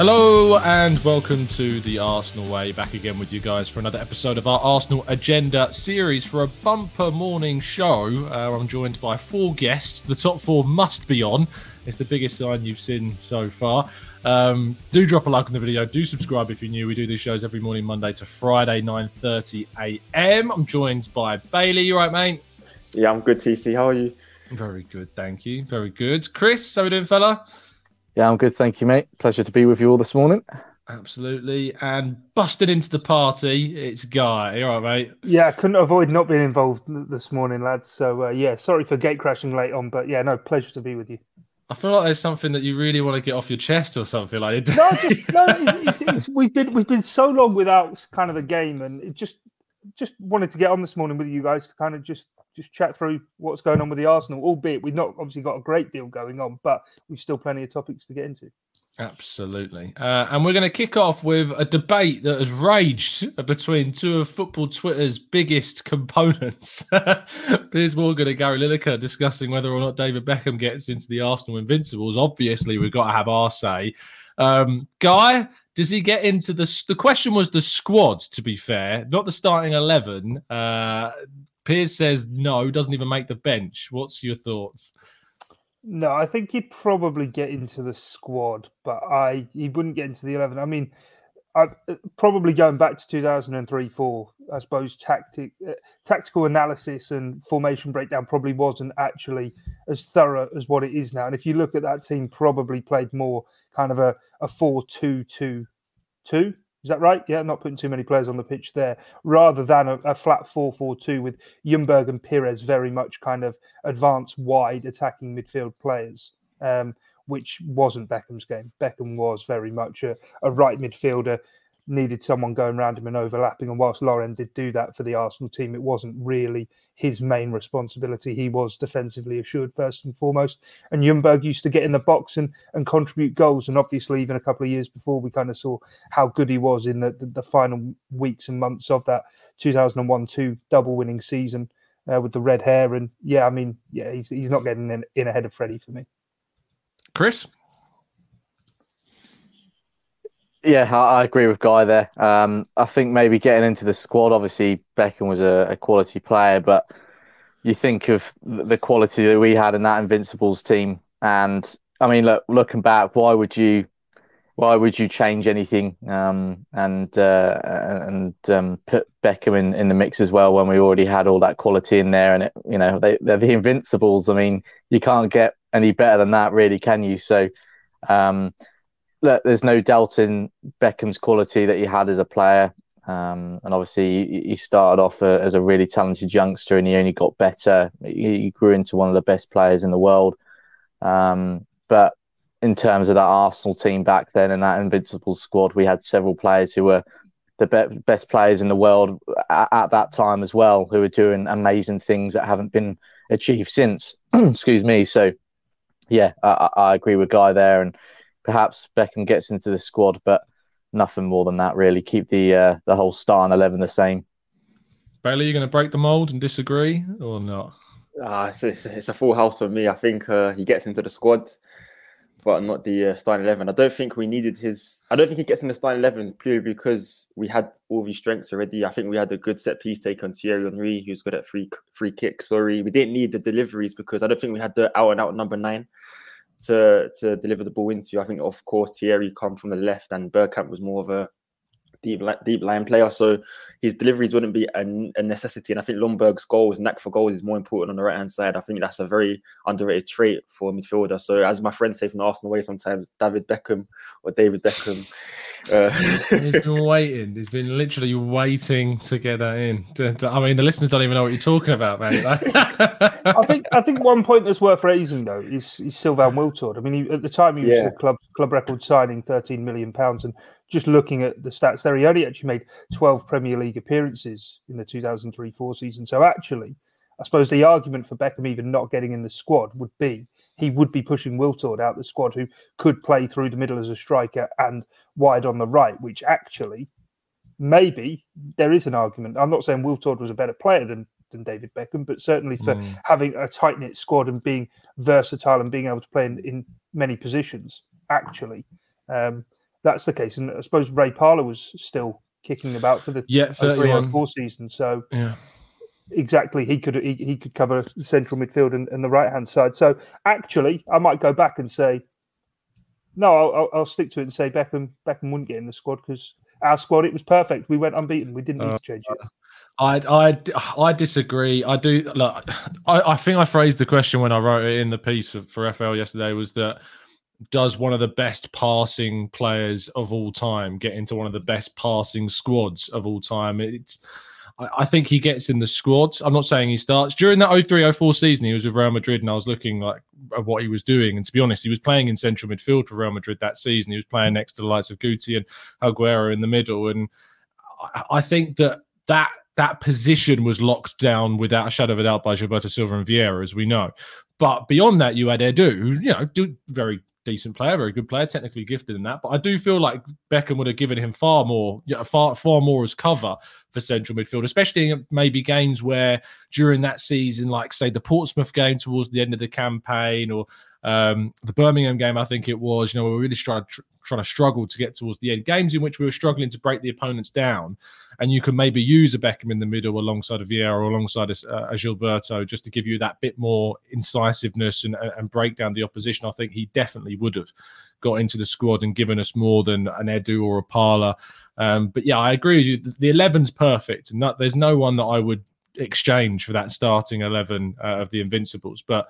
Hello and welcome to the Arsenal Way. Back again with you guys for another episode of our Arsenal Agenda series for a bumper morning show. Uh, I'm joined by four guests. The top four must be on. It's the biggest sign you've seen so far. Um, do drop a like on the video. Do subscribe if you're new. We do these shows every morning, Monday to Friday, 9:30 a.m. I'm joined by Bailey. You right, mate? Yeah, I'm good. TC, how are you? Very good, thank you. Very good. Chris, how we doing, fella? Yeah, I'm good. Thank you, mate. Pleasure to be with you all this morning. Absolutely. And busted into the party, it's Guy. You all right, mate? Yeah, I couldn't avoid not being involved this morning, lads. So, uh, yeah, sorry for gate crashing late on, but yeah, no, pleasure to be with you. I feel like there's something that you really want to get off your chest or something like. no, just, no, it's, it's, we've been we've been so long without kind of a game, and it just just wanted to get on this morning with you guys to kind of just just chat through what's going on with the Arsenal. Albeit we've not obviously got a great deal going on, but we've still plenty of topics to get into. Absolutely. Uh, and we're going to kick off with a debate that has raged between two of football Twitter's biggest components. Piers Morgan and Gary Lineker discussing whether or not David Beckham gets into the Arsenal Invincibles. Obviously, we've got to have our say. Um, Guy, does he get into the. The question was the squad, to be fair, not the starting 11. Uh, Piers says no, doesn't even make the bench. What's your thoughts? No, I think he'd probably get into the squad, but I he wouldn't get into the eleven. I mean, I, uh, probably going back to two thousand and three, four. I suppose tactic, uh, tactical analysis and formation breakdown probably wasn't actually as thorough as what it is now. And if you look at that team, probably played more kind of a a four two two two is that right? Yeah, not putting too many players on the pitch there, rather than a, a flat 4 4 2 with Ljungberg and Pires very much kind of advanced wide attacking midfield players, um, which wasn't Beckham's game. Beckham was very much a, a right midfielder needed someone going around him and overlapping. And whilst Lauren did do that for the Arsenal team, it wasn't really his main responsibility. He was defensively assured first and foremost. And Ljungberg used to get in the box and, and contribute goals. And obviously, even a couple of years before, we kind of saw how good he was in the, the, the final weeks and months of that 2001 2 double winning season uh, with the red hair. And yeah, I mean, yeah, he's, he's not getting in, in ahead of Freddie for me. Chris? Yeah, I, agree with Guy there. Um, I think maybe getting into the squad, obviously Beckham was a, a, quality player, but you think of the quality that we had in that Invincibles team, and I mean, look, looking back, why would you, why would you change anything um, and uh, and um, put Beckham in, in the mix as well when we already had all that quality in there, and it, you know they, they're the Invincibles. I mean, you can't get any better than that, really, can you? So. Um, look, there's no doubt in Beckham's quality that he had as a player. Um, and obviously, he started off a, as a really talented youngster, and he only got better. He grew into one of the best players in the world. Um, but in terms of that Arsenal team back then and that invincible squad, we had several players who were the be- best players in the world at, at, that time as well, who were doing amazing things that haven't been achieved since. Excuse me. So, yeah, I, I agree with Guy there, and perhaps Beckham gets into the squad, but nothing more than that really. Keep the uh, the whole starting eleven the same. Bailey, you going to break the mold and disagree or not? Uh, it's, it's, it's a full house for me. I think uh, he gets into the squad, but not the uh, starting eleven. I don't think we needed his. I don't think he gets in the starting eleven purely because we had all these strengths already. I think we had a good set piece take on Thierry Henry, who's good at free free kicks. Sorry, we didn't need the deliveries because I don't think we had the out and out number nine to to deliver the ball into. I think, of course, Thierry come from the left, and Bergkamp was more of a deep deep line player, so his deliveries wouldn't be a, a necessity. And I think Ljungberg's goals, knack for goals, is more important on the right hand side. I think that's a very underrated trait for a midfielder. So, as my friends say from the Arsenal way, sometimes David Beckham or David Beckham Uh, He's been waiting. He's been literally waiting to get that in. To- to- I mean, the listeners don't even know what you're talking about, mate. I think I think one point that's worth raising though is, is Sylvain Wiltord. I mean, he, at the time he was Yeah. the club club record signing 13 million pounds, and just looking at the stats there, he only actually made 12 Premier League appearances in the 2003-4 season. So actually, I suppose the argument for Beckham even not getting in the squad would be he would be pushing Wiltord out the squad, who could play through the middle as a striker and wide on the right, which actually maybe there is an argument. I'm not saying Wiltord was a better player than than David Beckham, but certainly for Mm. having a tight knit squad and being versatile and being able to play in, in many positions, actually, um, that's the case. And I suppose Ray Parlour was still kicking about for the yeah, 31. four season, so Yeah. exactly he could he, he could cover the central midfield and, and the right hand side. So actually, I might go back and say no. I'll, I'll, stick to it and say Beckham Beckham wouldn't get in the squad because our squad it was perfect. We went unbeaten. We didn't need Uh, to change it. I, I, I disagree. I do. Look, I, I think I phrased the question when I wrote it in the piece of, for FL yesterday was that does one of the best passing players of all time get into one of the best passing squads of all time? It's. I, think he gets in the squad. I'm not saying he starts during that 03-04 season. He was with Real Madrid, and I was looking like at what he was doing. And to be honest, he was playing in central midfield for Real Madrid that season. He was playing next to the likes of Guti and Aguero in the middle, and I, I think that that that position was locked down without a shadow of a doubt by Gilberto Silva and Vieira, as we know. But beyond that, you had Edu, who you know, do very decent player, very good player, technically gifted in that. But I do feel like Beckham would have given him far more, yeah, far far more as cover for central midfield, especially in maybe games where during that season, like say the Portsmouth game towards the end of the campaign, or um, the Birmingham game, I think it was. You know, we really trying trying to struggle to get towards the end. Games in which we were struggling to break the opponents down, and you can maybe use a Beckham in the middle alongside a Vieira or alongside a, a Gilberto just to give you that bit more incisiveness and, and break down the opposition. I think he definitely would have got into the squad and given us more than an Edu or a Parlour. Um, but yeah, I agree with you. The 11's perfect, and not, there's no one that I would exchange for that starting 11 uh, of the Invincibles. But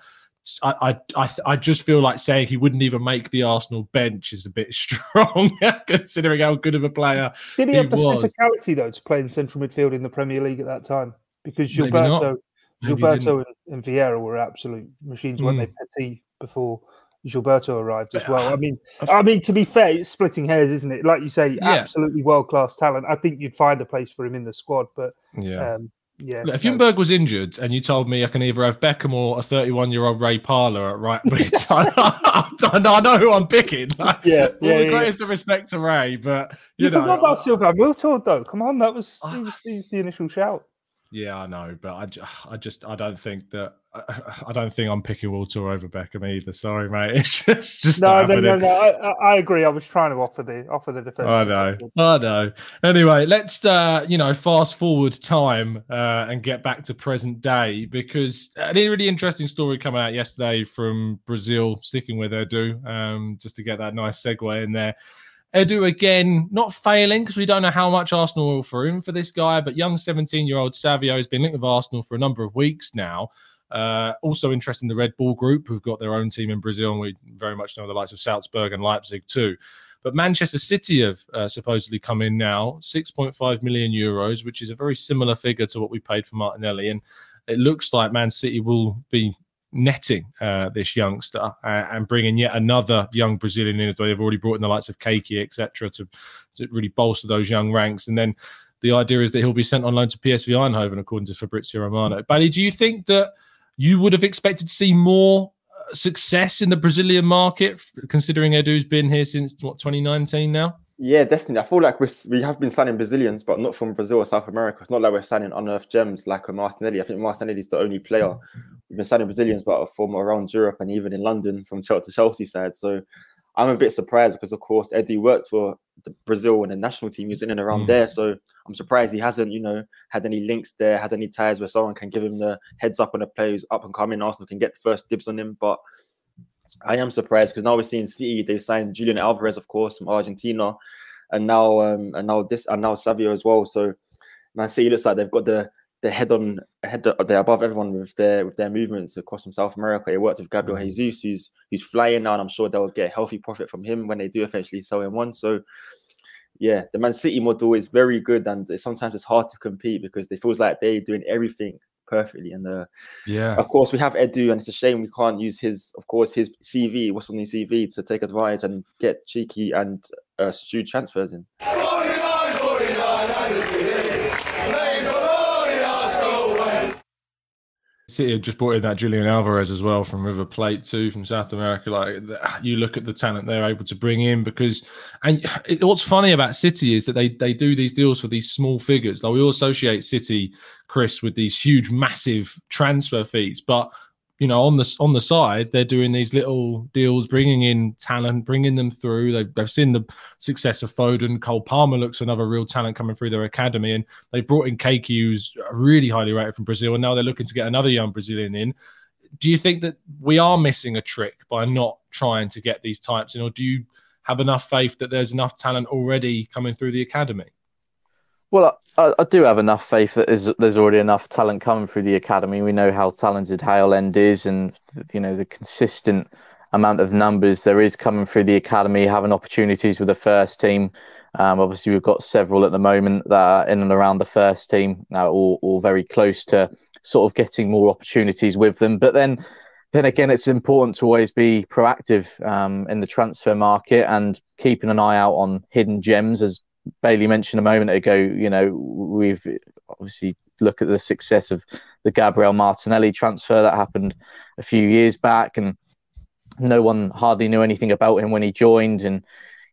I, I, I, I just feel like saying he wouldn't even make the Arsenal bench is a bit strong, considering how good of a player Did he, he have the was. physicality though to play in central midfield in the Premier League at that time? Because Gilberto, Gilberto and, and Vieira were absolute machines, weren't Mm. they? Petit before Gilberto arrived as well. I mean, I mean to be fair, it's splitting hairs, isn't it? Like you say, Yeah. absolutely world class talent. I think you'd find a place for him in the squad, but Yeah. um, yeah. Look, if no. Was injured and you told me I can either have Beckham or a 31 year old Ray Parlour at right I, I know who I'm picking. Like, yeah, yeah, the yeah. greatest of respect to Ray, but You, you, know, forgot about Sylvain Wiltord though. Come on, that was, Ah. he was, he was the initial shout. Yeah, I know, but I, I just I don't think that I, I don't think I'm picking Wiltord over Beckham either. Sorry, mate. It's just just No, no, no, no. I, I- agree. I was trying to offer the offer the defense. I know, I know. Anyway, let's uh, you know fast forward time uh, and get back to present day because a really interesting story coming out yesterday from Brazil, sticking with Edu, um, just to get that nice segue in there. Edu again, not failing because we don't know how much Arsenal will for him for this guy, but young 17 year old Savio has been linked with Arsenal for a number of weeks now. Uh, also interested in the Red Bull Group, who've got their own team in Brazil, and we very much know the likes of Salzburg and Leipzig too. But Manchester City have uh, supposedly come in now, 6.5 million euros, which is a very similar figure to what we paid for Martinelli. And it looks like Man City will be netting uh, this youngster uh, and bringing yet another young Brazilian in as well. They've already brought in the likes of Kayky, etc., to, to really bolster those young ranks. And then the idea is that he'll be sent on loan to PSV Eindhoven, according to Fabrizio Romano. Bailey, do you think that you would have expected to see more uh, success in the Brazilian market, considering Edu's been here since what 2019 now? Yeah, definitely. I feel like we we have been signing Brazilians, but not from Brazil or South America. It's not like we're signing unearthed gems like a Martinelli. I think Martinelli is the only player we've been signing Brazilians, but from around Europe and even in London from Chelsea to Chelsea side. So I'm a bit surprised because, of course, Edu worked for the Brazil and the national team. He's in and around Mm. there. So I'm surprised he hasn't, you know, had any links there, had any ties where someone can give him the heads up on a player who's up and coming. Arsenal can get the first dibs on him. But I am surprised because now we're seeing City. They signed Julian Alvarez, of course, from Argentina, and now um, and now this and now Savio as well. So Man City looks like they've got the the head on head they're above everyone with their with their movements across from South America. They worked with Gabriel Jesus, who's who's flying now, and I'm sure they'll get a healthy profit from him when they do eventually sell him one. So yeah, the Man City model is very good, and sometimes it's hard to compete because it feels like they're doing everything perfectly. And uh, yeah, of course, we have Edu, and it's a shame we can't use his, of course, his CV, what's on his CV, to take advantage and get cheeky and uh, stupid transfers in. City just brought in that Julian Alvarez as well from River Plate too, from South America. Like you look at the talent they're able to bring in because, and it, what's funny about City is that they they do these deals for these small figures. Like we all associate City, Chris, with these huge, massive transfer fees, but you know, on the on the side, they're doing these little deals, bringing in talent, bringing them through. They've, they've seen the success of Foden. Cole Palmer looks another real talent coming through their academy, and they've brought in Kayky, who's uh, really highly rated from Brazil, and now they're looking to get another young Brazilian in. Do you think that we are missing a trick by not trying to get these types in, or do you have enough faith that there's enough talent already coming through the academy? Well, I, I, do have enough faith that there's there's already enough talent coming through the academy. We know how talented End is, and you know the consistent amount of numbers there is coming through the academy, having opportunities with the first team. Um, obviously, we've got several at the moment that are in and around the first team, uh, all, all very close to sort of getting more opportunities with them. But then, then again, it's important to always be proactive um, in the transfer market and keeping an eye out on hidden gems, as Bailey mentioned a moment ago, you know, we've obviously look at the success of the Gabriel Martinelli transfer that happened a few years back, and no one hardly knew anything about him when he joined, and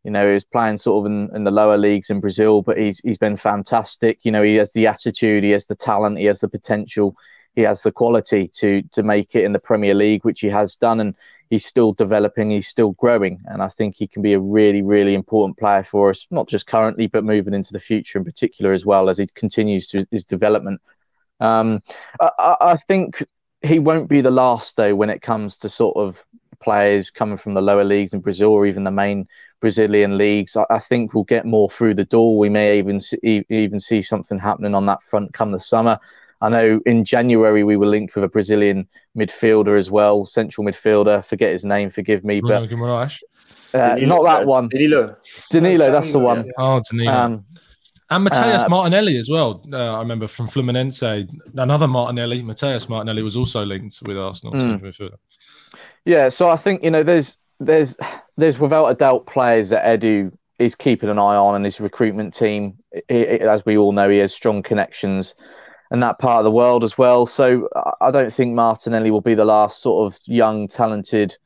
you know he was playing sort of in, in the lower leagues in Brazil, but he's he's been fantastic. You know, he has the attitude, he has the talent, he has the potential, he has the quality to to make it in the Premier League, which he has done, and he's still developing, he's still growing, and I think he can be a really, really important player for us, not just currently, but moving into the future in particular as well as he continues to his development. Um, I, I, think he won't be the last though when it comes to sort of players coming from the lower leagues in Brazil or even the main Brazilian leagues. I, I think we'll get more through the door. We may even see, even see something happening on that front come the summer. I know in January we were linked with a Brazilian midfielder as well, central midfielder. Forget his name, forgive me, but uh, not that one. Danilo. Danilo, that's the one. Oh, Danilo. Um, and Matheus uh, Martinelli as well. Uh, I remember from Fluminense, another Martinelli, Matheus Martinelli was also linked with Arsenal. Mm. Yeah, so I think you know there's there's there's without a doubt players that Edu is keeping an eye on and his recruitment team. He, as we all know, he has strong connections and that part of the world as well. So I don't think Martinelli will be the last sort of young, talented,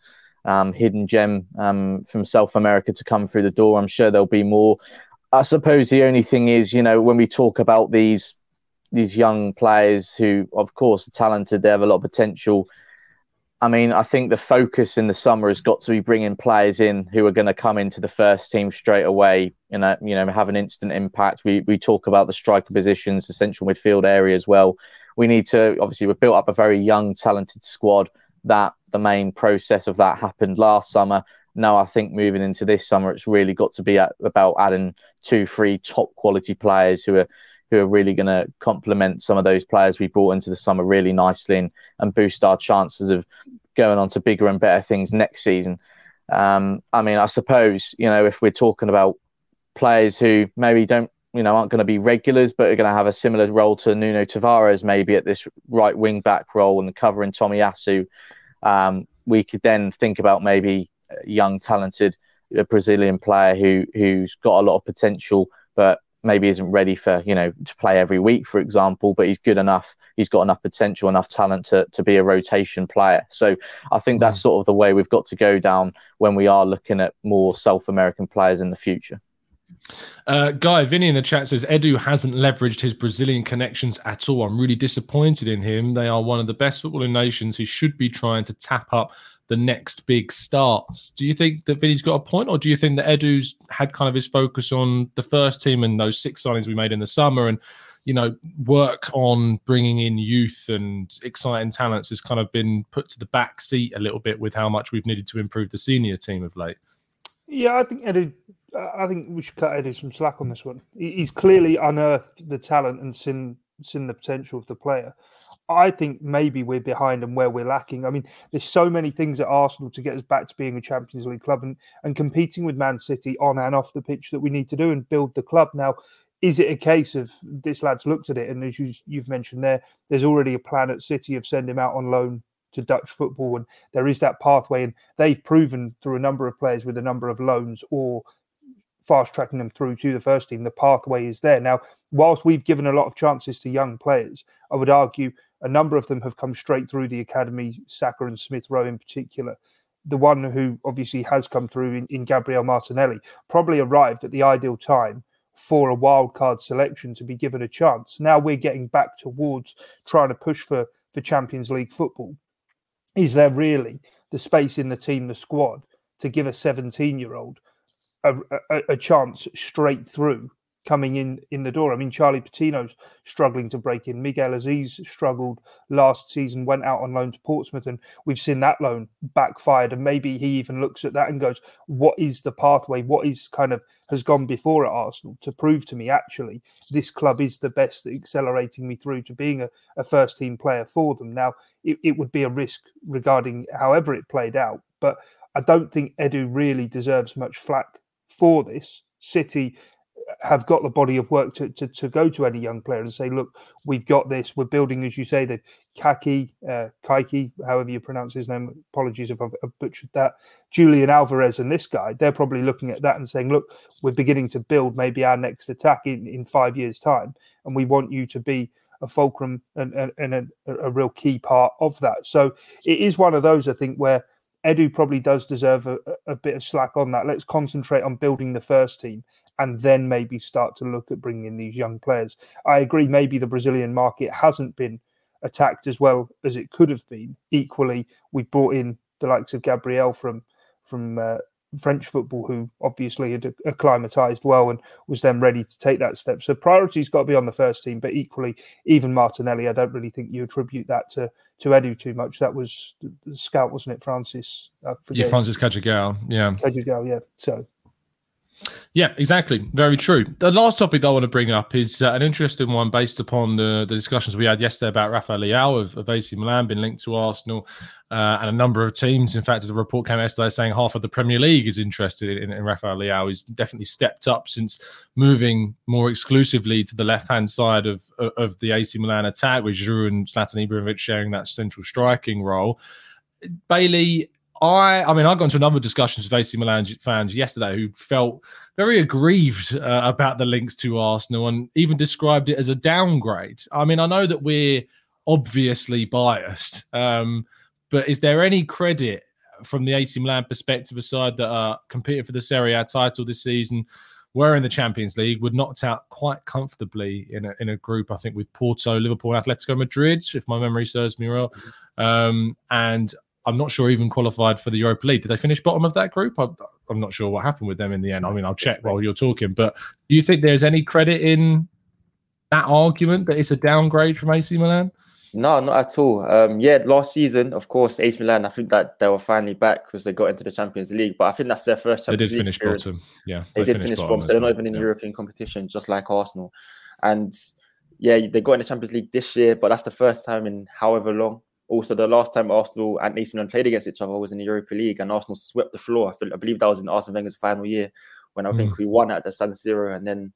um, hidden gem um, from South America to come through the door. I'm sure there'll be more. I suppose the only thing is, you know, when we talk about these these young players who, of course, are talented, they have a lot of potential. I mean, I think the focus in the summer has got to be bringing players in who are going to come into the first team straight away. Know, you know, have an instant impact. We we talk about the striker positions, the central midfield area as well. We need to obviously we've built up a very young, talented squad. That the main process of that happened last summer. Now I think moving into this summer, it's really got to be at, about adding two, three top quality players who are who are really going to complement some of those players we brought into the summer really nicely and, and boost our chances of going on to bigger and better things next season. Um, I mean, I suppose, you know, if we're talking about players who maybe don't, you know, aren't going to be regulars, but are going to have a similar role to Nuno Tavares, maybe at this right wing back role and covering Tomiyasu, um, we could then think about maybe a young, talented Brazilian player who who's got a lot of potential, but maybe isn't ready for you know to play every week for example but he's good enough he's got enough potential enough talent to, to be a rotation player so i think that's mm. sort of the way we've got to go down when we are looking at more south american players in the future uh, Guy, Vinny in the chat says Edu hasn't leveraged his Brazilian connections at all. I'm really disappointed in him. They are one of the best footballing nations. He should be trying to tap up the next big stars. Do you think that Vinny's got a point, or do you think that Edu's had kind of his focus on the first team and those six signings we made in the summer, and you know, work on bringing in youth and exciting talents has kind of been put to the back seat a little bit with how much we've needed to improve the senior team of late? Yeah, I think Edu. I think we should cut Edu some slack on this one. He's clearly unearthed the talent and seen seen the potential of the player. I think maybe we're behind and where we're lacking. I mean, there's so many things at Arsenal to get us back to being a Champions League club and, and competing with Man City on and off the pitch that we need to do and build the club. Now, is it a case of this lad's looked at it and as you, you've mentioned there, there's already a plan at City of sending him out on loan to Dutch football, and there is that pathway, and they've proven through a number of players with a number of loans or fast tracking them through to the first team. The pathway is there now. Whilst we've given a lot of chances to young players, I would argue a number of them have come straight through the academy. Saka and Smith Rowe, in particular. The one who obviously has come through in, in Gabriel Martinelli probably arrived at the ideal time for a wild card selection to be given a chance. Now we're getting back towards trying to push for for Champions League football is there really the space in the team, the squad, to give a 17 year old a, a, a, chance straight through coming in in the door. I mean, Charlie Patino's struggling to break in. Miguel Azeez struggled last season, went out on loan to Portsmouth, and we've seen that loan backfired. And maybe he even looks at that and goes, "What is the pathway? What is kind of has gone before at Arsenal to prove to me actually this club is the best at accelerating me through to being a, a first team player for them." Now, it, it would be a risk regarding however it played out, but I don't think Edu really deserves much flack for this. City have got the body of work to, to, to go to any young player and say, look, we've got this. We're building, as you say, the Kaki, uh, Kayky, however you pronounce his name. Apologies if I've, I've, butchered that. Julian Alvarez and this guy, they're probably looking at that and saying, look, we're beginning to build maybe our next attack in, in five years' time. And we want you to be a fulcrum and, and, and a, a real key part of that. So it is one of those, I think, where Edu probably does deserve a, a, bit of slack on that. Let's concentrate on building the first team and then maybe start to look at bringing in these young players. I agree, maybe the Brazilian market hasn't been attacked as well as it could have been. Equally, we brought in the likes of Gabriel from from uh, French football, who obviously had acclimatized well and was then ready to take that step. So priority's got to be on the first team, but equally, even Martinelli, I don't really think you attribute that to to Edu too much. That was the scout, wasn't it, Francis? Yeah, Francis Cagigao. Yeah, Cagigao. Yeah. So yeah, exactly. Very true. The last topic I want to bring up is uh, an interesting one based upon the, the discussions we had yesterday about Rafael Leao of, of AC Milan being linked to Arsenal uh, and a number of teams. In fact, as a report came yesterday saying half of the Premier League is interested in, in Rafael Leao. He's definitely stepped up since moving more exclusively to the left hand side of, of, the AC Milan attack, with Giroud and Zlatan Ibrahimovic sharing that central striking role. Bailey, I, I mean, I got into another discussion with AC Milan fans yesterday who felt very aggrieved uh, about the links to Arsenal and even described it as a downgrade. I mean, I know that we're obviously biased, um, but is there any credit from the AC Milan perspective, aside that are competing for the Serie A title this season? were in the Champions League, were knocked out quite comfortably in a, in a group, I think, with Porto, Liverpool, Atletico Madrid, if my memory serves me well. Mm-hmm. Um, and I'm not sure even qualified for the Europa League. Did they finish bottom of that group? I'm, I'm not sure what happened with them in the end. I mean, I'll check while you're talking. But do you think there's any credit in that argument that it's a downgrade from AC Milan? No, not at all. Um, yeah, last season, of course, AC Milan. I think that they were finally back because they got into the Champions League. But I think that's their first Champions League. They did finish appearance. bottom. Yeah, they, they did finish bottom. So they're not even in yeah. European competition, just like Arsenal. And yeah, they got in the Champions League this year, but that's the first time in however long also, the last time Arsenal and AC Milan played against each other was in the Europa League, and Arsenal swept the floor. I, feel, I believe that was in Arsene Wenger's final year when I mm. think we won at the San Siro, and then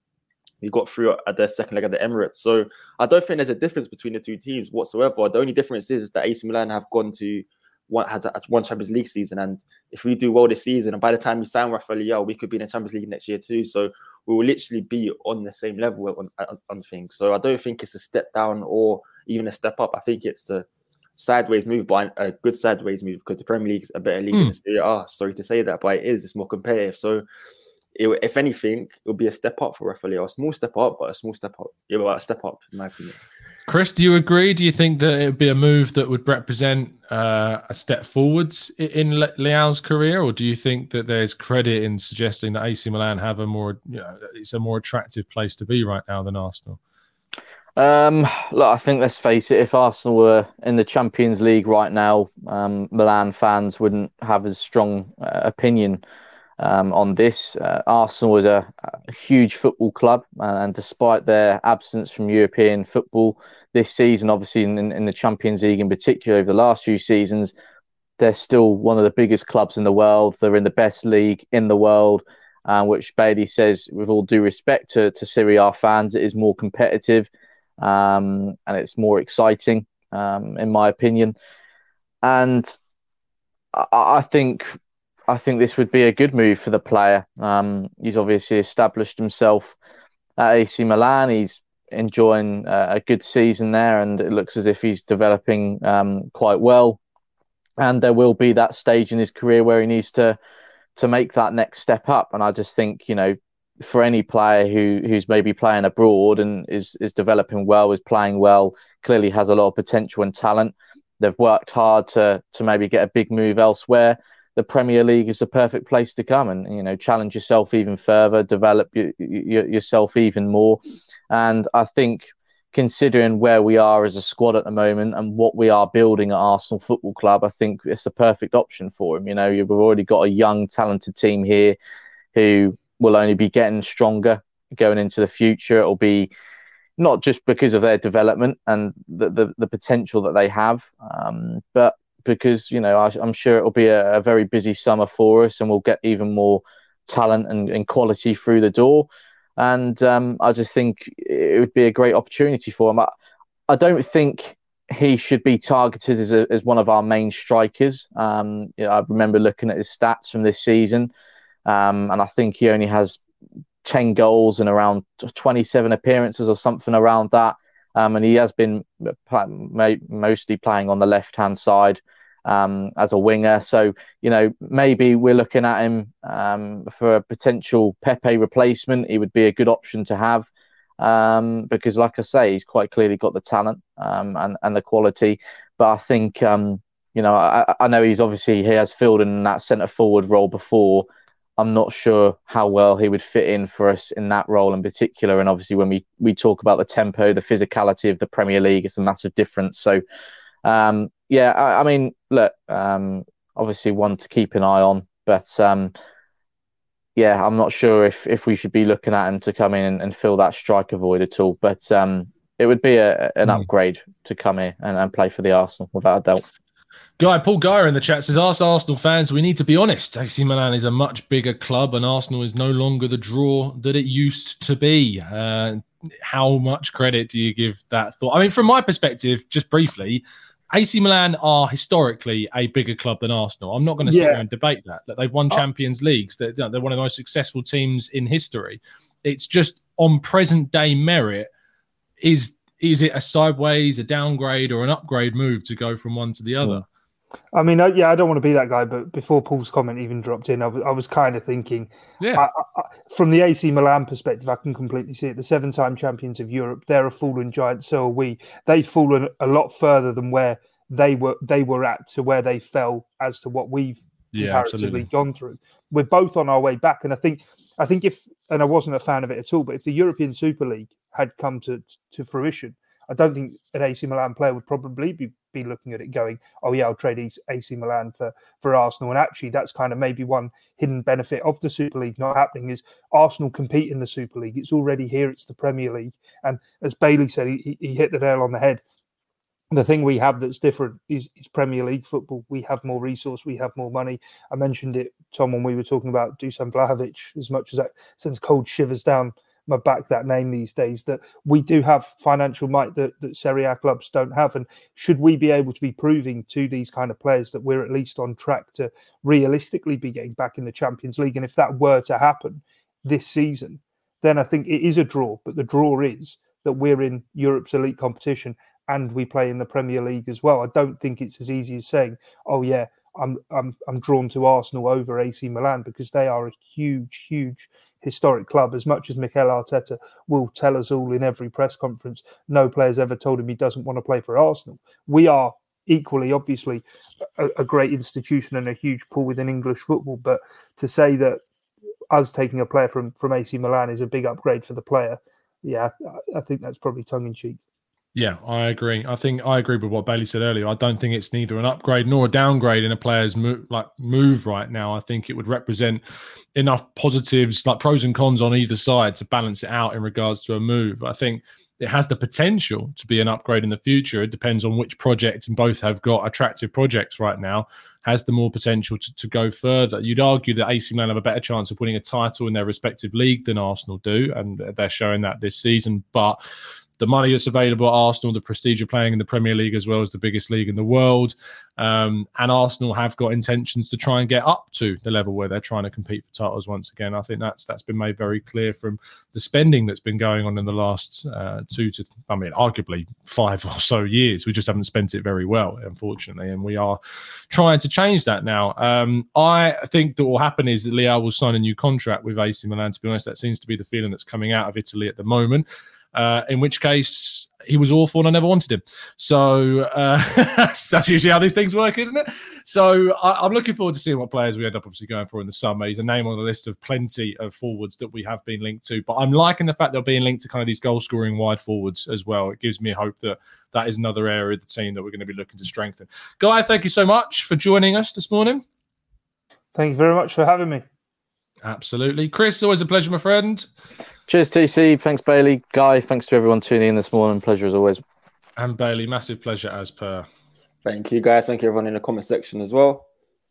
we got through at the second leg at the Emirates. So I don't think there's a difference between the two teams whatsoever. The only difference is that AC Milan have gone to one had one Champions League season, and if we do well this season, and by the time we sign Rafael Leao, we could be in the Champions League next year too. So we will literally be on the same level on, on, on things. So I don't think it's a step down or even a step up. I think it's the sideways move, but a good sideways move because the Premier League is a better league mm. than the Serie A. Sorry to say that, but it is. It's more competitive. So, it, if anything, it will be a step up for Rafael. A small step up, but a small step up. Yeah, well, a step up in my opinion. Chris, do you agree? Do you think that it would be a move that would represent uh, a step forwards in Leao's career, or do you think that there's credit in suggesting that AC Milan have a more, you know, it's a more attractive place to be right now than Arsenal? Um, look, I think let's face it. If Arsenal were in the Champions League right now, um, Milan fans wouldn't have as strong uh, opinion um, on this. Uh, Arsenal is a, a, huge football club, uh, and despite their absence from European football this season, obviously in, in, the Champions League in particular over the last few seasons, they're still one of the biggest clubs in the world. They're in the best league in the world, uh, which Bailey says, with all due respect to, to Serie A fans, it is more competitive um, and it's more exciting, um, in my opinion. And I, I think I think this would be a good move for the player. Um, he's obviously established himself at AC Milan. He's enjoying uh, a good season there, and it looks as if he's developing um, quite well. And there will be that stage in his career where he needs to to make that next step up. And I just think you know, for any player who who's maybe playing abroad and is is developing well, is playing well, clearly has a lot of potential and talent. They've worked hard to to maybe get a big move elsewhere the Premier League is the perfect place to come and you know challenge yourself even further, develop y- y- yourself even more. And I think considering where we are as a squad at the moment and what we are building at Arsenal Football Club, I think it's the perfect option for him. You know, you've already got a young, talented team here who will only be getting stronger going into the future. It'll be not just because of their development and the, the, the potential that they have, um, but because you know I, am sure it'll be a, a, very busy summer for us, and we'll get even more talent and, and quality through the door. And um, I just think it would be a great opportunity for him. I, I don't think he should be targeted as, a, as one of our main strikers. Um, you know, I remember looking at his stats from this season, um, and I think he only has 10 goals and around 27 appearances or something around that. Um, and he has been mostly playing on the left hand side um, as a winger. So, you know, maybe we're looking at him um, for a potential Pepe replacement. He would be a good option to have um, because, like I say, he's quite clearly got the talent um, and, and the quality. But I think, um, you know, I, I know he's obviously, he has filled in that centre forward role before. I'm not sure how well he would fit in for us in that role in particular. And obviously, when we, we talk about the tempo, the physicality of the Premier League, it's a massive difference. So, um, yeah, I, I, mean, look, um, obviously one to keep an eye on, but um, yeah, I'm not sure if if we should be looking at him to come in and, and fill that striker void at all. But um, it would be a, an mm. upgrade to come here and, and play for the Arsenal without a doubt. Guy Paul Geyer in the chat says, "Ask Arsenal fans. We need to be honest. AC Milan is a much bigger club, and Arsenal is no longer the draw that it used to be." Uh, how much credit do you give that thought? I mean, from my perspective, just briefly, AC Milan are historically a bigger club than Arsenal. I'm not going to sit yeah. there and debate that. That they've won oh. Champions Leagues. They're, they're one of the most successful teams in history. It's just on present day merit. Is is it a sideways, a downgrade, or an upgrade move to go from one to the other? I mean, yeah, I don't want to be that guy, but before Paul's comment even dropped in, I was, I was kind of thinking, yeah, I, I, from the AC Milan perspective, I can completely see it. The seven-time champions of Europe, they're a fallen giant. So are we. They've fallen a lot further than where they were. They were at to where they fell as to what we've yeah, comparatively absolutely. gone through. We're both on our way back, and I think, I think if, and I wasn't a fan of it at all, but if the European Super League had come to to fruition, I don't think an AC Milan player would probably be, be looking at it going, oh, yeah, I'll trade AC Milan for, for Arsenal. And actually, that's kind of maybe one hidden benefit of the Super League not happening is Arsenal compete in the Super League. It's already here, it's the Premier League. And as Bailey said, he, he hit the nail on the head. The thing we have that's different is, is Premier League football. We have more resource, we have more money. I mentioned it, Tom, when we were talking about Dusan Vlahovic, as much as that sends cold shivers down my back that name these days that we do have financial might that, that Serie A clubs don't have. And should we be able to be proving to these kind of players that we're at least on track to realistically be getting back in the Champions League? And if that were to happen this season, then I think it is a draw. But the draw is that we're in Europe's elite competition and we play in the Premier League as well. I don't think it's as easy as saying, oh, yeah, I'm I'm I'm drawn to Arsenal over AC Milan because they are a huge, huge historic club. As much as Mikel Arteta will tell us all in every press conference, no player's ever told him he doesn't want to play for Arsenal. We are equally, obviously, a, a great institution and a huge pull within English football. But to say that us taking a player from from AC Milan is a big upgrade for the player, yeah, I think that's probably tongue in cheek. Yeah, I agree. I think I agree with what Bailey said earlier. I don't think it's neither an upgrade nor a downgrade in a player's move, like move right now. I think it would represent enough positives, like pros and cons on either side, to balance it out in regards to a move. I think it has the potential to be an upgrade in the future. It depends on which project, and both have got attractive projects right now. Has the more potential to, to go further? You'd argue that AC Milan have a better chance of winning a title in their respective league than Arsenal do, and they're showing that this season. But the money that's available at Arsenal, the prestige of playing in the Premier League as well as the biggest league in the world. Um, and Arsenal have got intentions to try and get up to the level where they're trying to compete for titles once again. I think that's that's been made very clear from the spending that's been going on in the last uh, two to, I mean, arguably five or so years. We just haven't spent it very well, unfortunately, and we are trying to change that now. Um, I think that will happen is that Leao will sign a new contract with AC Milan. To be honest, that seems to be the feeling that's coming out of Italy at the moment uh, in which case he was awful and I never wanted him. So uh, that's usually how these things work, isn't it? So I, am looking forward to seeing what players we end up obviously going for in the summer. He's a name on the list of plenty of forwards that we have been linked to, but I'm liking the fact they're being linked to kind of these goal scoring wide forwards as well. It gives me hope that that is another area of the team that we're going to be looking to strengthen. Guy, thank you so much for joining us this morning. Thank you very much for having me. Absolutely. Chris, always a pleasure, my friend. Cheers, TC. Thanks, Bailey. Guy, thanks to everyone tuning in this morning. Pleasure as always. And Bailey, massive pleasure as per. Thank you, guys. Thank you, everyone in the comment section as well.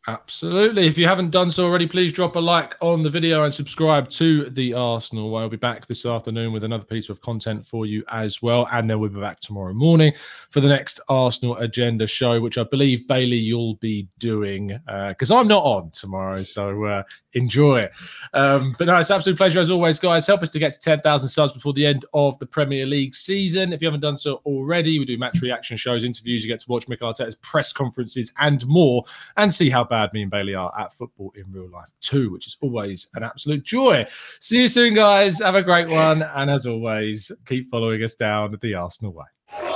Absolutely. If you haven't done so already, please drop a like on the video and subscribe to the Arsenal. I'll be back this afternoon with another piece of content for you as well. And then we'll be back tomorrow morning for the next Arsenal agenda show, which I believe, Bailey, you'll be doing because uh, I'm not on tomorrow. So uh, enjoy it. Um, but no, it's absolute pleasure as always, guys. Help us to get to 10,000 subs before the end of the Premier League season. If you haven't done so already, we do match reaction shows, interviews. You get to watch Mikel Arteta's press conferences and more, and see how bad me and Bailey are at football in real life too, which is always an absolute joy. See you soon, guys. Have a great one, and as always, keep following us down the Arsenal way.